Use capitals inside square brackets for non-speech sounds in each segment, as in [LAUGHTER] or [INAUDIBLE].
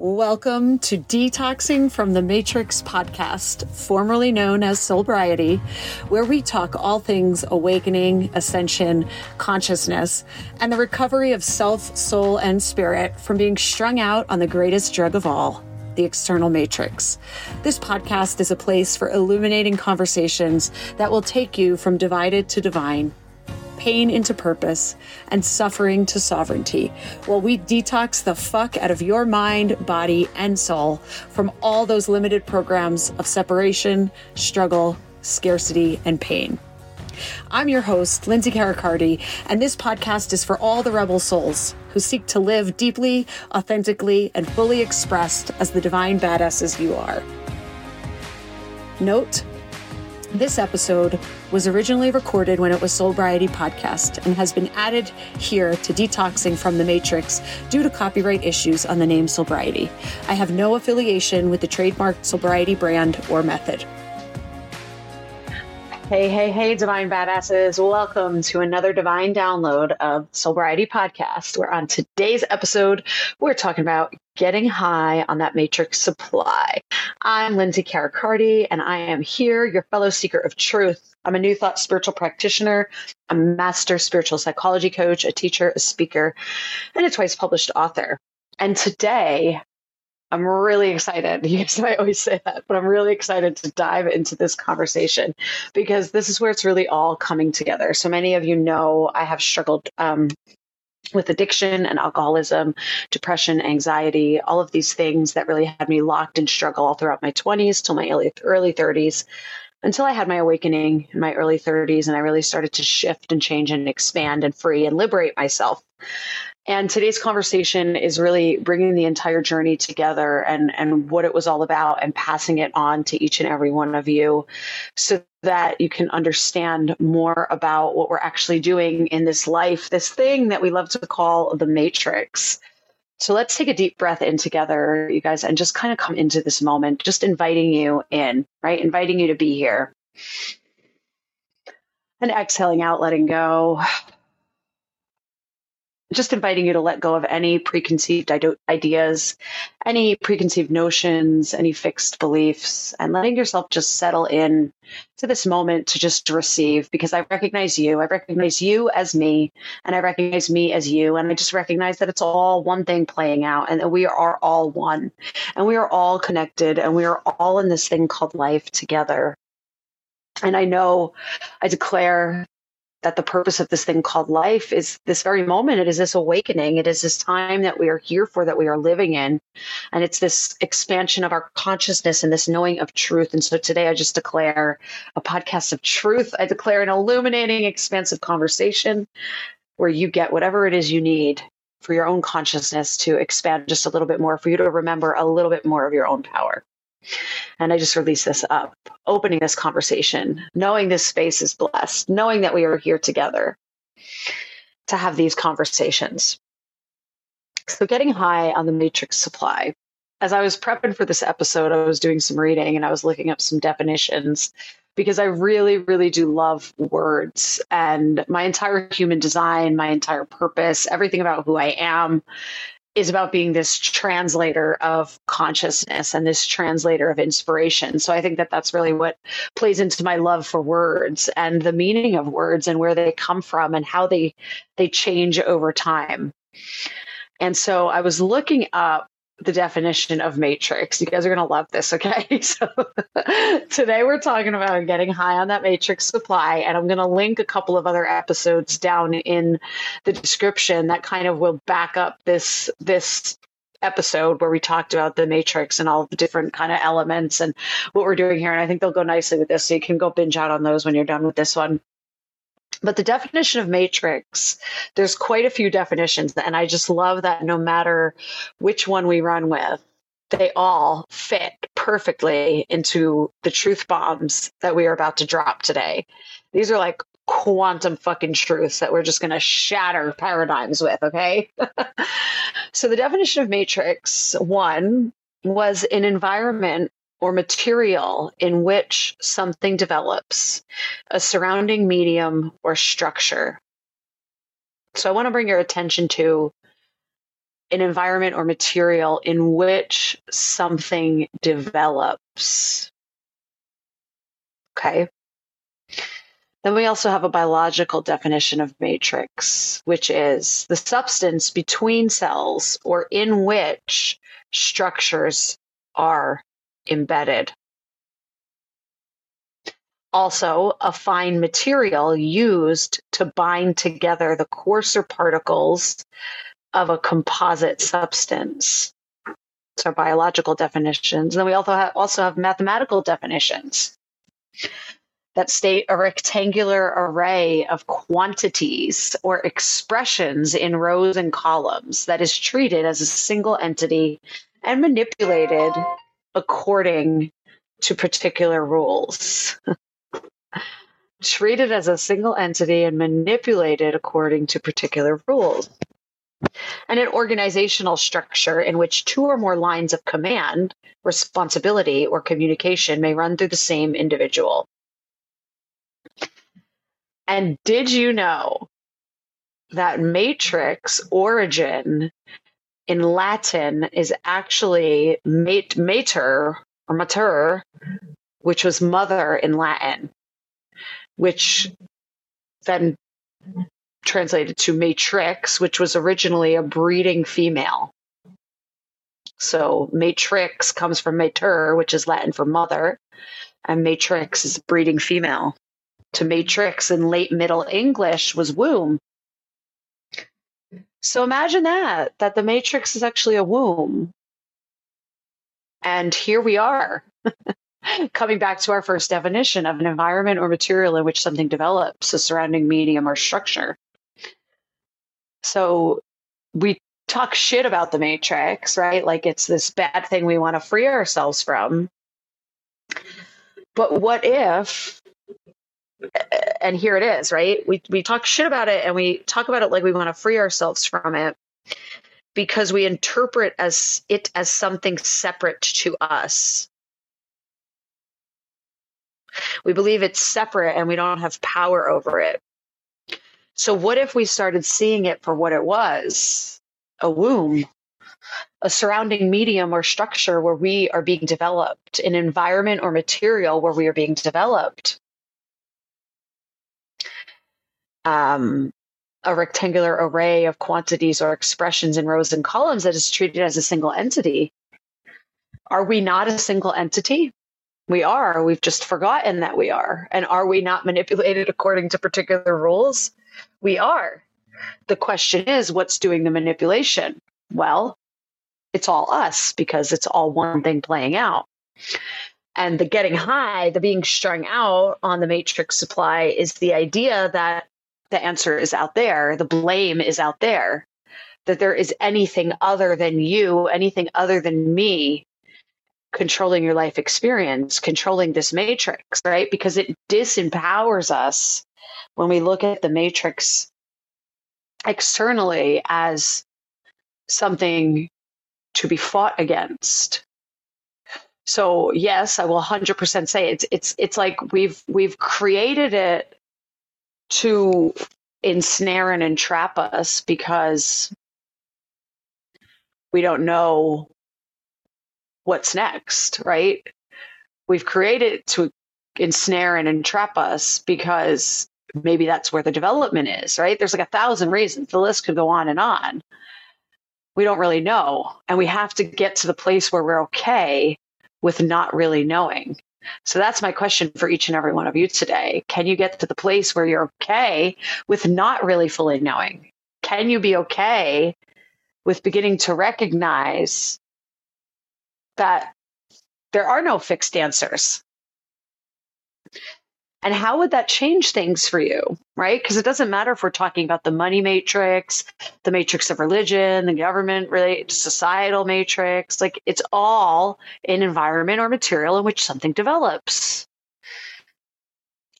Welcome to Detoxing from the Matrix podcast, formerly known as Sobriety, where we talk all things awakening, ascension, consciousness, and the recovery of self, soul, and spirit from being strung out on the greatest drug of all, the external matrix. This podcast is a place for illuminating conversations that will take you from divided to divine pain into purpose, and suffering to sovereignty, while we detox the fuck out of your mind, body, and soul from all those limited programs of separation, struggle, scarcity, and pain. I'm your host, Lindsay Caricardi, and this podcast is for all the rebel souls who seek to live deeply, authentically, and fully expressed as the divine badasses you are. Note this episode was originally recorded when it was Sobriety podcast and has been added here to Detoxing from the Matrix due to copyright issues on the name Sobriety. I have no affiliation with the trademarked Sobriety brand or method. Hey, hey, hey, Divine Badasses. Welcome to another Divine download of Sobriety Podcast, where on today's episode, we're talking about getting high on that matrix supply. I'm Lindsay Caricardi, and I am here, your fellow seeker of truth. I'm a New Thought spiritual practitioner, a master spiritual psychology coach, a teacher, a speaker, and a twice published author. And today, I'm really excited. [LAUGHS] Guys I always say that, but I'm really excited to dive into this conversation because this is where it's really all coming together. So many of you know I have struggled um, with addiction and alcoholism, depression, anxiety, all of these things that really had me locked in struggle all throughout my 20s till my early, early 30s until I had my awakening in my early 30s and I really started to shift and change and expand and free and liberate myself. And today's conversation is really bringing the entire journey together and, and what it was all about and passing it on to each and every one of you so that you can understand more about what we're actually doing in this life, this thing that we love to call the matrix. So let's take a deep breath in together, you guys, and just kind of come into this moment, just inviting you in, right? Inviting you to be here. And exhaling out, letting go just inviting you to let go of any preconceived ideas, any preconceived notions, any fixed beliefs, and letting yourself just settle in to this moment to just receive because I recognize you. I recognize you as me, and I recognize me as you. And I just recognize that it's all one thing playing out and that we are all one and we are all connected and we are all in this thing called life together. And I know I declare that the purpose of this thing called life is this very moment. It is this awakening. It is this time that we are here for, that we are living in. And it's this expansion of our consciousness and this knowing of truth. And so today I just declare a podcast of truth. I declare an illuminating, expansive conversation where you get whatever it is you need for your own consciousness to expand just a little bit more, for you to remember a little bit more of your own power. And I just release this up, opening this conversation, knowing this space is blessed, knowing that we are here together to have these conversations. So, getting high on the matrix supply. As I was prepping for this episode, I was doing some reading and I was looking up some definitions because I really, really do love words and my entire human design, my entire purpose, everything about who I am is about being this translator of consciousness and this translator of inspiration. So I think that that's really what plays into my love for words and the meaning of words and where they come from and how they they change over time. And so I was looking up the definition of matrix. You guys are going to love this, okay? [LAUGHS] So [LAUGHS] today we're talking about getting high on that matrix supply, and I'm going to link a couple of other episodes down in the description that kind of will back up this this episode where we talked about the matrix and all the different kind of elements and what we're doing here and i think they'll go nicely with this so you can go binge out on those when you're done with this one but the definition of matrix, there's quite a few definitions. And I just love that no matter which one we run with, they all fit perfectly into the truth bombs that we are about to drop today. These are like quantum fucking truths that we're just going to shatter paradigms with, okay? [LAUGHS] so the definition of matrix, one, was an environment or material in which something develops, a surrounding medium or structure. So I want to bring your attention to an environment or material in which something develops. Okay. Then we also have a biological definition of matrix, which is the substance between cells or in which structures are embedded. Also, a fine material used to bind together the coarser particles of a composite substance. So biological definitions. And then we also have, also have mathematical definitions that state a rectangular array of quantities or expressions in rows and columns that is treated as a single entity and manipulated according to particular rules. treated as a single entity and manipulated according to particular rules and an organizational structure in which two or more lines of command, responsibility, or communication may run through the same individual. And did you know that matrix origin in Latin is actually mat- mater or mater, which was mother in Latin, which then translated to matrix, which was originally a breeding female. So matrix comes from mater, which is Latin for mother, and matrix is breeding female. To matrix in late Middle English was womb. So imagine that, that the matrix is actually a womb. And here we are, [LAUGHS] coming back to our first definition of an environment or material in which something develops, a surrounding medium or structure. So we talk shit about the matrix, right? Like it's this bad thing we want to free ourselves from. But what if and here it is, right? We we talk shit about it and we talk about it like we want to free ourselves from it because we interpret as it as something separate to us. We believe it's separate and we don't have power over it. So, what if we started seeing it for what it was a womb, a surrounding medium or structure where we are being developed, an environment or material where we are being developed? Um, a rectangular array of quantities or expressions in rows and columns that is treated as a single entity. Are we not a single entity? We are. We've just forgotten that we are. And are we not manipulated according to particular rules? We are. The question is, what's doing the manipulation? Well, it's all us because it's all one thing playing out. And the getting high, the being strung out on the matrix supply is the idea that the answer is out there, the blame is out there, that there is anything other than you, anything other than me controlling your life experience, controlling this matrix, right? Because it disempowers us when we look at the matrix externally as something to be fought against. So yes, I will 100% say it's it's it's like we've we've created it to ensnare and entrap us because we don't know what's next, right? We've created to ensnare and entrap us because maybe that's where the development is, right? There's like a thousand reasons. The list could go on and on. We don't really know. And we have to get to the place where we're okay with not really knowing. So that's my question for each and every one of you today. Can you get to the place where you're okay with not really fully knowing? Can you be okay with beginning to recognize that there are no fixed answers? And how would that change things for you, right? Because it doesn't matter if we're talking about the money matrix, the matrix of religion, the government, really, societal matrix. Like it's all an environment or material in which something develops.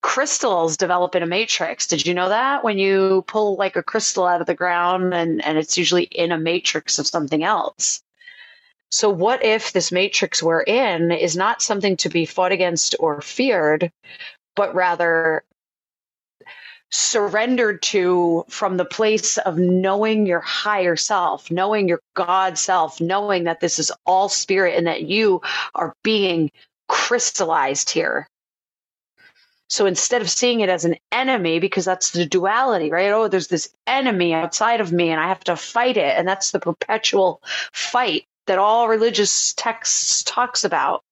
Crystals develop in a matrix. Did you know that? When you pull like a crystal out of the ground and, and it's usually in a matrix of something else. So, what if this matrix we're in is not something to be fought against or feared, but rather surrendered to from the place of knowing your higher self, knowing your God self, knowing that this is all spirit and that you are being crystallized here. So instead of seeing it as an enemy, because that's the duality, right? Oh, there's this enemy outside of me and I have to fight it. And that's the perpetual fight that all religious texts talks about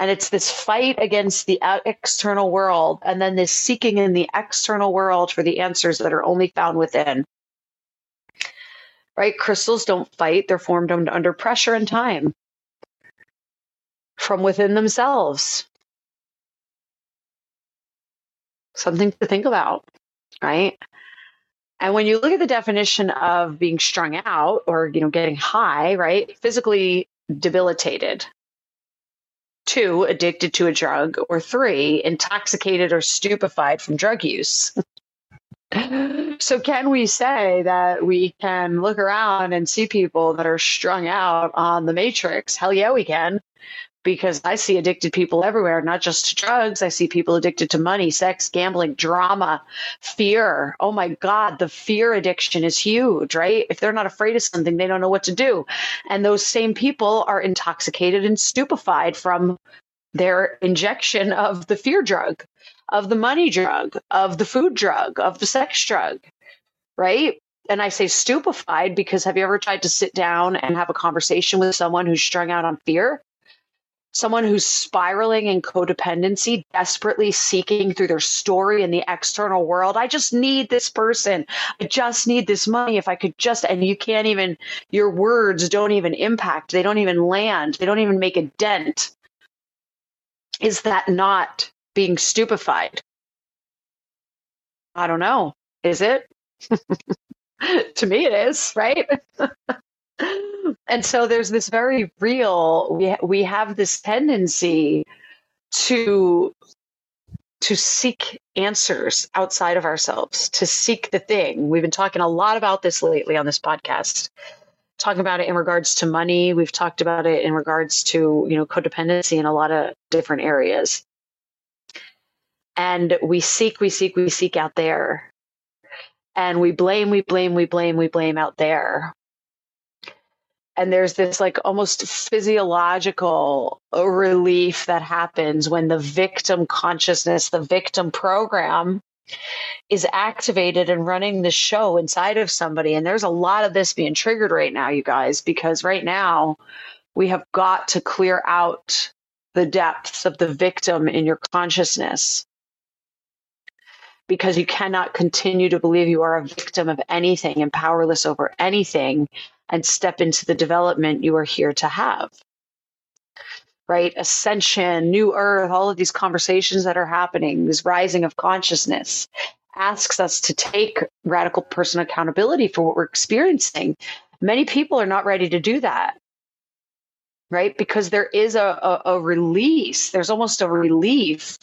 and it's this fight against the external world and then this seeking in the external world for the answers that are only found within. Right? Crystals don't fight. They're formed under pressure and time. From within themselves. Something to think about right? And when you look at the definition of being strung out or you know getting high right? Physically debilitated two, addicted to a drug, or three, intoxicated or stupefied from drug use. [LAUGHS] so, can we say that we can look around and see people that are strung out on the matrix? Hell yeah, we can because I see addicted people everywhere, not just to drugs. I see people addicted to money, sex, gambling, drama, fear. Oh my God, the fear addiction is huge, right? If they're not afraid of something, they don't know what to do. And those same people are intoxicated and stupefied from their injection of the fear drug, of the money drug, of the food drug, of the sex drug, right? And I say stupefied because have you ever tried to sit down and have a conversation with someone who's strung out on fear? Someone who's spiraling in codependency, desperately seeking through their story in the external world. I just need this person. I just need this money. If I could just, and you can't even, your words don't even impact, they don't even land, they don't even make a dent. Is that not being stupefied? I don't know. Is it? [LAUGHS] to me, it is, right? [LAUGHS] and so there's this very real we we have this tendency to to seek answers outside of ourselves to seek the thing. We've been talking a lot about this lately on this podcast talking about it in regards to money. We've talked about it in regards to you know codependency in a lot of different areas. And we seek we seek we seek out there. And we blame we blame we blame we blame out there and there's this like almost physiological relief that happens when the victim consciousness the victim program is activated and running the show inside of somebody. And there's a lot of this being triggered right now you guys because right now we have got to clear out the depths of the victim in your consciousness because you cannot continue to believe you are a victim of anything and powerless over anything and step into the development you are here to have. Right? Ascension, new earth, all of these conversations that are happening, this rising of consciousness asks us to take radical personal accountability for what we're experiencing. Many people are not ready to do that. Right? Because there is a, a, a release, there's almost a relief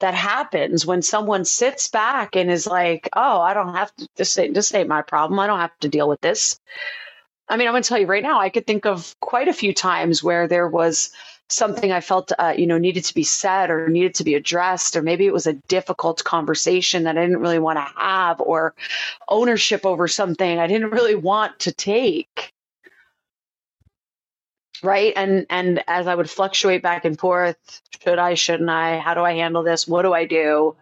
that happens when someone sits back and is like, "Oh, I don't have to. This ain't, this ain't my problem. I don't have to deal with this." I mean, I'm going to tell you right now, I could think of quite a few times where there was something I felt, uh, you know, needed to be said or needed to be addressed, or maybe it was a difficult conversation that I didn't really want to have, or ownership over something I didn't really want to take. Right. And and as I would fluctuate back and forth, should I, shouldn't I? How do I handle this? What do I do?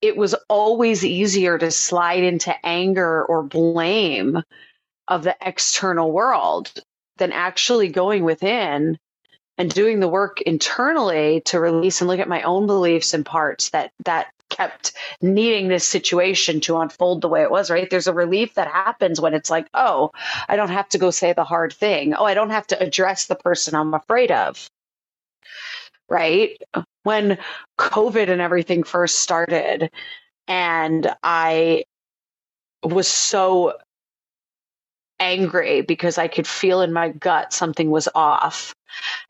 It was always easier to slide into anger or blame of the external world than actually going within and doing the work internally to release and look at my own beliefs and parts that that kept needing this situation to unfold the way it was right? There's a relief that happens when it's like oh i don't have to go say the hard thing. Oh i don't have to address the person i'm afraid of. Right? When covid and everything first started and i was so angry because I could feel in my gut something was off.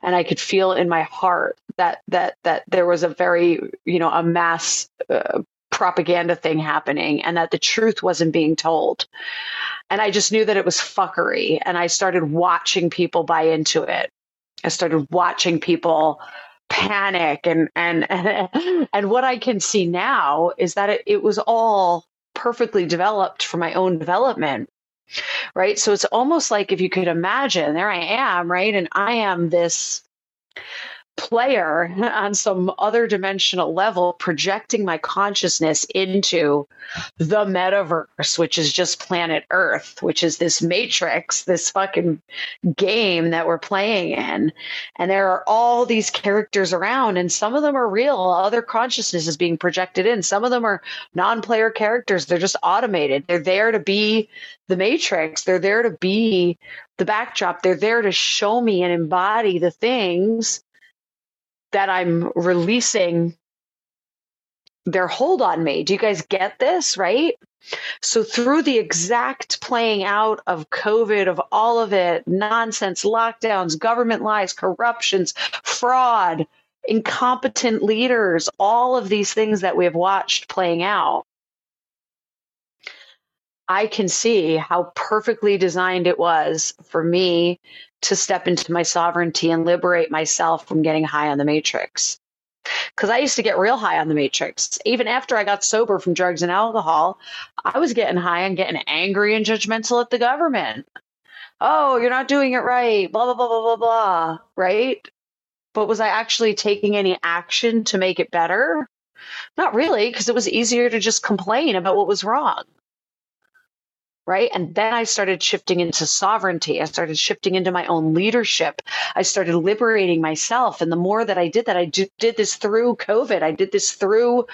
And I could feel in my heart that that that there was a very you know a mass uh, propaganda thing happening and that the truth wasn't being told. And I just knew that it was fuckery. And I started watching people buy into it. I started watching people panic. And and [LAUGHS] and what I can see now is that it, it was all perfectly developed for my own development right? So it's almost like if you could imagine there i am right? And i am this player on some other dimensional level projecting my consciousness into the metaverse which is just planet earth which is this matrix this fucking game that we're playing in. And there are all these characters around and some of them are real. Other consciousness is being projected in. Some of them are non-player characters. They're just automated. They're there to be the matrix. They're there to be the backdrop. They're there to show me and embody the things that I'm releasing their hold on me. Do you guys get this? Right? So, through the exact playing out of COVID, of all of it, nonsense, lockdowns, government lies, corruptions, fraud, incompetent leaders, all of these things that we have watched playing out, I can see how perfectly designed it was for me to step into my sovereignty and liberate myself from getting high on the matrix. Because I used to get real high on the matrix. Even after I got sober from drugs and alcohol, I was getting high and getting angry and judgmental at the government. Oh, you're not doing it right, blah, blah, blah, blah, blah, blah, right? But was I actually taking any action to make it better? Not really, because it was easier to just complain about what was wrong right? And then I started shifting into sovereignty. I started shifting into my own leadership. I started liberating myself. And the more that I did that, I did this through COVID. I did this through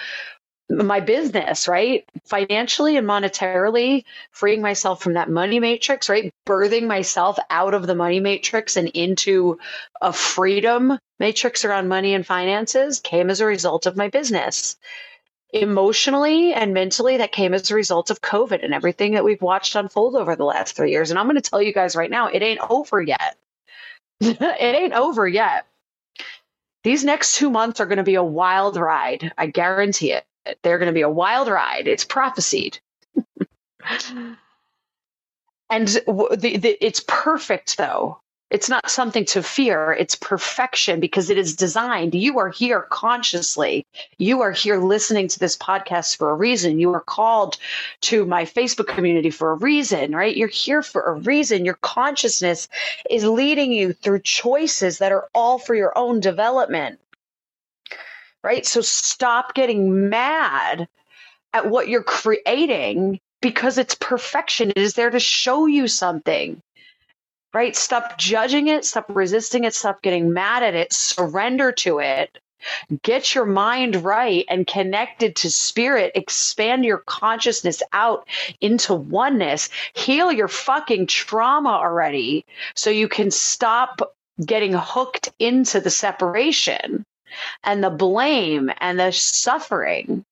my business, right? Financially and monetarily, freeing myself from that money matrix, right? Birthing myself out of the money matrix and into a freedom matrix around money and finances came as a result of my business emotionally and mentally that came as a result of COVID and everything that we've watched unfold over the last three years. And I'm going to tell you guys right now, it ain't over yet. [LAUGHS] it ain't over yet. These next two months are going to be a wild ride. I guarantee it. They're going to be a wild ride. It's prophesied. [LAUGHS] and the, the, it's perfect, though. It's not something to fear. It's perfection because it is designed. You are here consciously. You are here listening to this podcast for a reason. You are called to my Facebook community for a reason, right? You're here for a reason. Your consciousness is leading you through choices that are all for your own development, right? So stop getting mad at what you're creating because it's perfection. It is there to show you something right? Stop judging it, stop resisting it, stop getting mad at it, surrender to it. Get your mind right and connected to spirit. Expand your consciousness out into oneness. Heal your fucking trauma already so you can stop getting hooked into the separation and the blame and the suffering.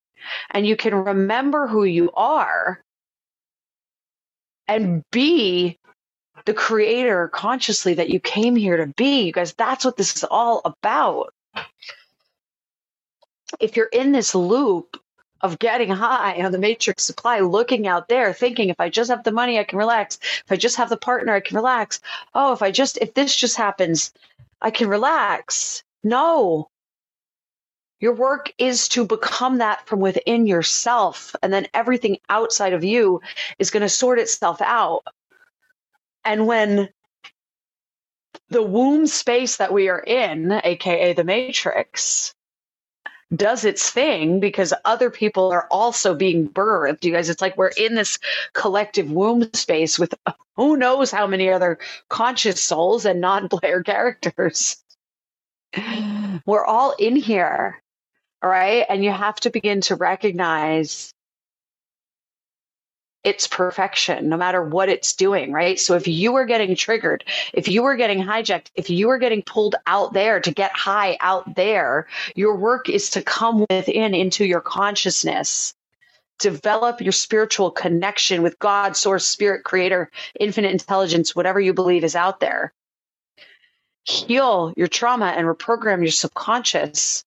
And you can remember who you are and be the creator consciously that you came here to be. You guys, that's what this is all about. If you're in this loop of getting high on the matrix supply, looking out there, thinking if I just have the money, I can relax. If I just have the partner, I can relax. Oh, if I just, if this just happens, I can relax. No. Your work is to become that from within yourself. And then everything outside of you is going to sort itself out. And when the womb space that we are in, aka the matrix, does its thing because other people are also being birthed. You guys, it's like we're in this collective womb space with who knows how many other conscious souls and non player [LAUGHS] characters. We're all in here. All right. And you have to begin to recognize its perfection, no matter what it's doing, right? So if you are getting triggered, if you are getting hijacked, if you are getting pulled out there to get high out there, your work is to come within into your consciousness. Develop your spiritual connection with God, source, spirit, creator, infinite intelligence, whatever you believe is out there. Heal your trauma and reprogram your subconscious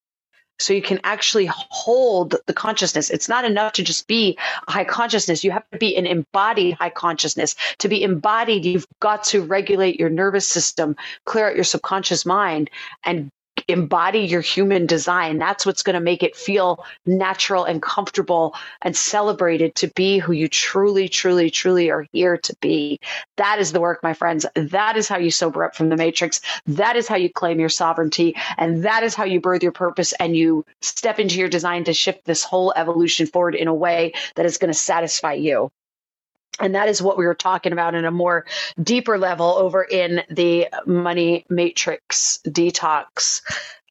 so you can actually hold the consciousness. It's not enough to just be a high consciousness. You have to be an embodied high consciousness. To be embodied, you've got to regulate your nervous system, clear out your subconscious mind, and embody your human design. That's what's going to make it feel natural and comfortable and celebrated to be who you truly, truly, truly are here to be. That is the work, my friends. That is how you sober up from the matrix. That is how you claim your sovereignty. And that is how you birth your purpose and you step into your design to shift this whole evolution forward in a way that is going to satisfy you. And that is what we were talking about in a more deeper level over in the Money Matrix Detox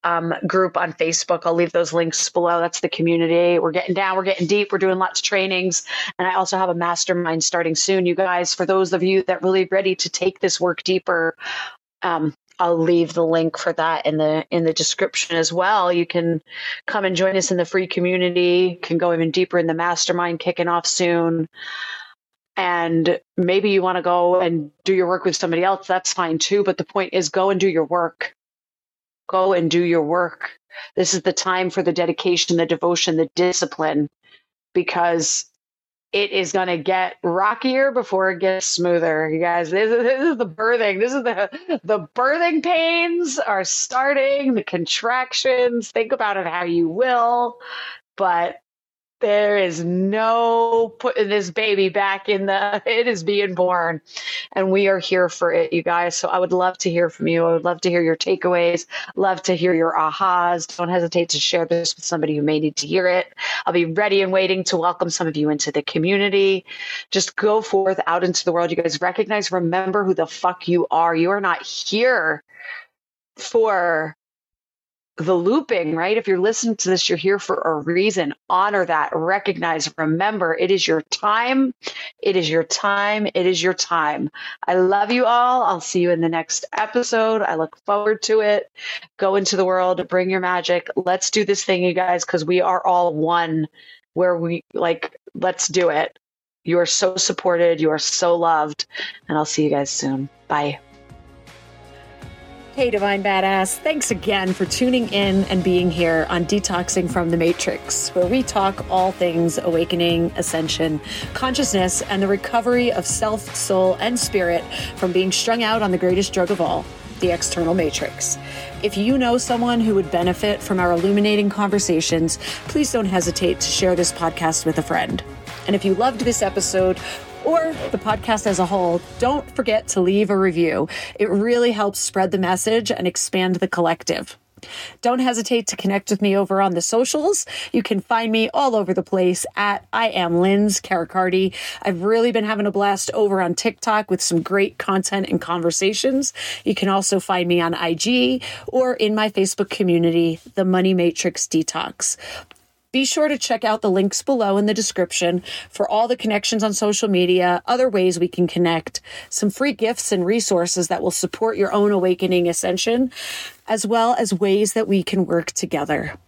um, group on Facebook. I'll leave those links below. That's the community. We're getting down, we're getting deep, we're doing lots of trainings. And I also have a mastermind starting soon, you guys. For those of you that really ready to take this work deeper, um, I'll leave the link for that in the in the description as well. You can come and join us in the free community. Can go even deeper in the mastermind kicking off soon and maybe you want to go and do your work with somebody else, that's fine too. But the point is, go and do your work. Go and do your work. This is the time for the dedication, the devotion, the discipline, because it is going to get rockier before it gets smoother. You guys, this is, this is the birthing. This is the the birthing pains are starting. The contractions. Think about it how you will, but there is no putting this baby back in the [LAUGHS] it is being born. And we are here for it you guys. So i would love to hear from you. I would love to hear your takeaways. Love to hear your ahas. Don't hesitate to share this with somebody who may need to hear it. I'll be ready and waiting to welcome some of you into the community. Just go forth out into the world. You guys recognize remember who the fuck you are. You are not here for the looping, right? If you're listening to this, you're here for a reason. Honor that, recognize, remember it is your time. It is your time. It is your time. I love you all. I'll see you in the next episode. I look forward to it. Go into the world, bring your magic. Let's do this thing, you guys, because we are all one where we like, let's do it. You are so supported. You are so loved. And I'll see you guys soon. Bye. Hey, Divine Badass. Thanks again for tuning in and being here on Detoxing from the Matrix, where we talk all things awakening, ascension, consciousness, and the recovery of self, soul, and spirit from being strung out on the greatest drug of all, the external matrix. If you know someone who would benefit from our illuminating conversations, please don't hesitate to share this podcast with a friend. And if you loved this episode, or the podcast as a whole, don't forget to leave a review. It really helps spread the message and expand the collective. Don't hesitate to connect with me over on the socials. You can find me all over the place at I am Linz Caricardi. I've really been having a blast over on TikTok with some great content and conversations. You can also find me on IG or in my Facebook community, The Money Matrix Detox. Be sure to check out the links below in the description for all the connections on social media, other ways we can connect, some free gifts and resources that will support your own awakening ascension, as well as ways that we can work together.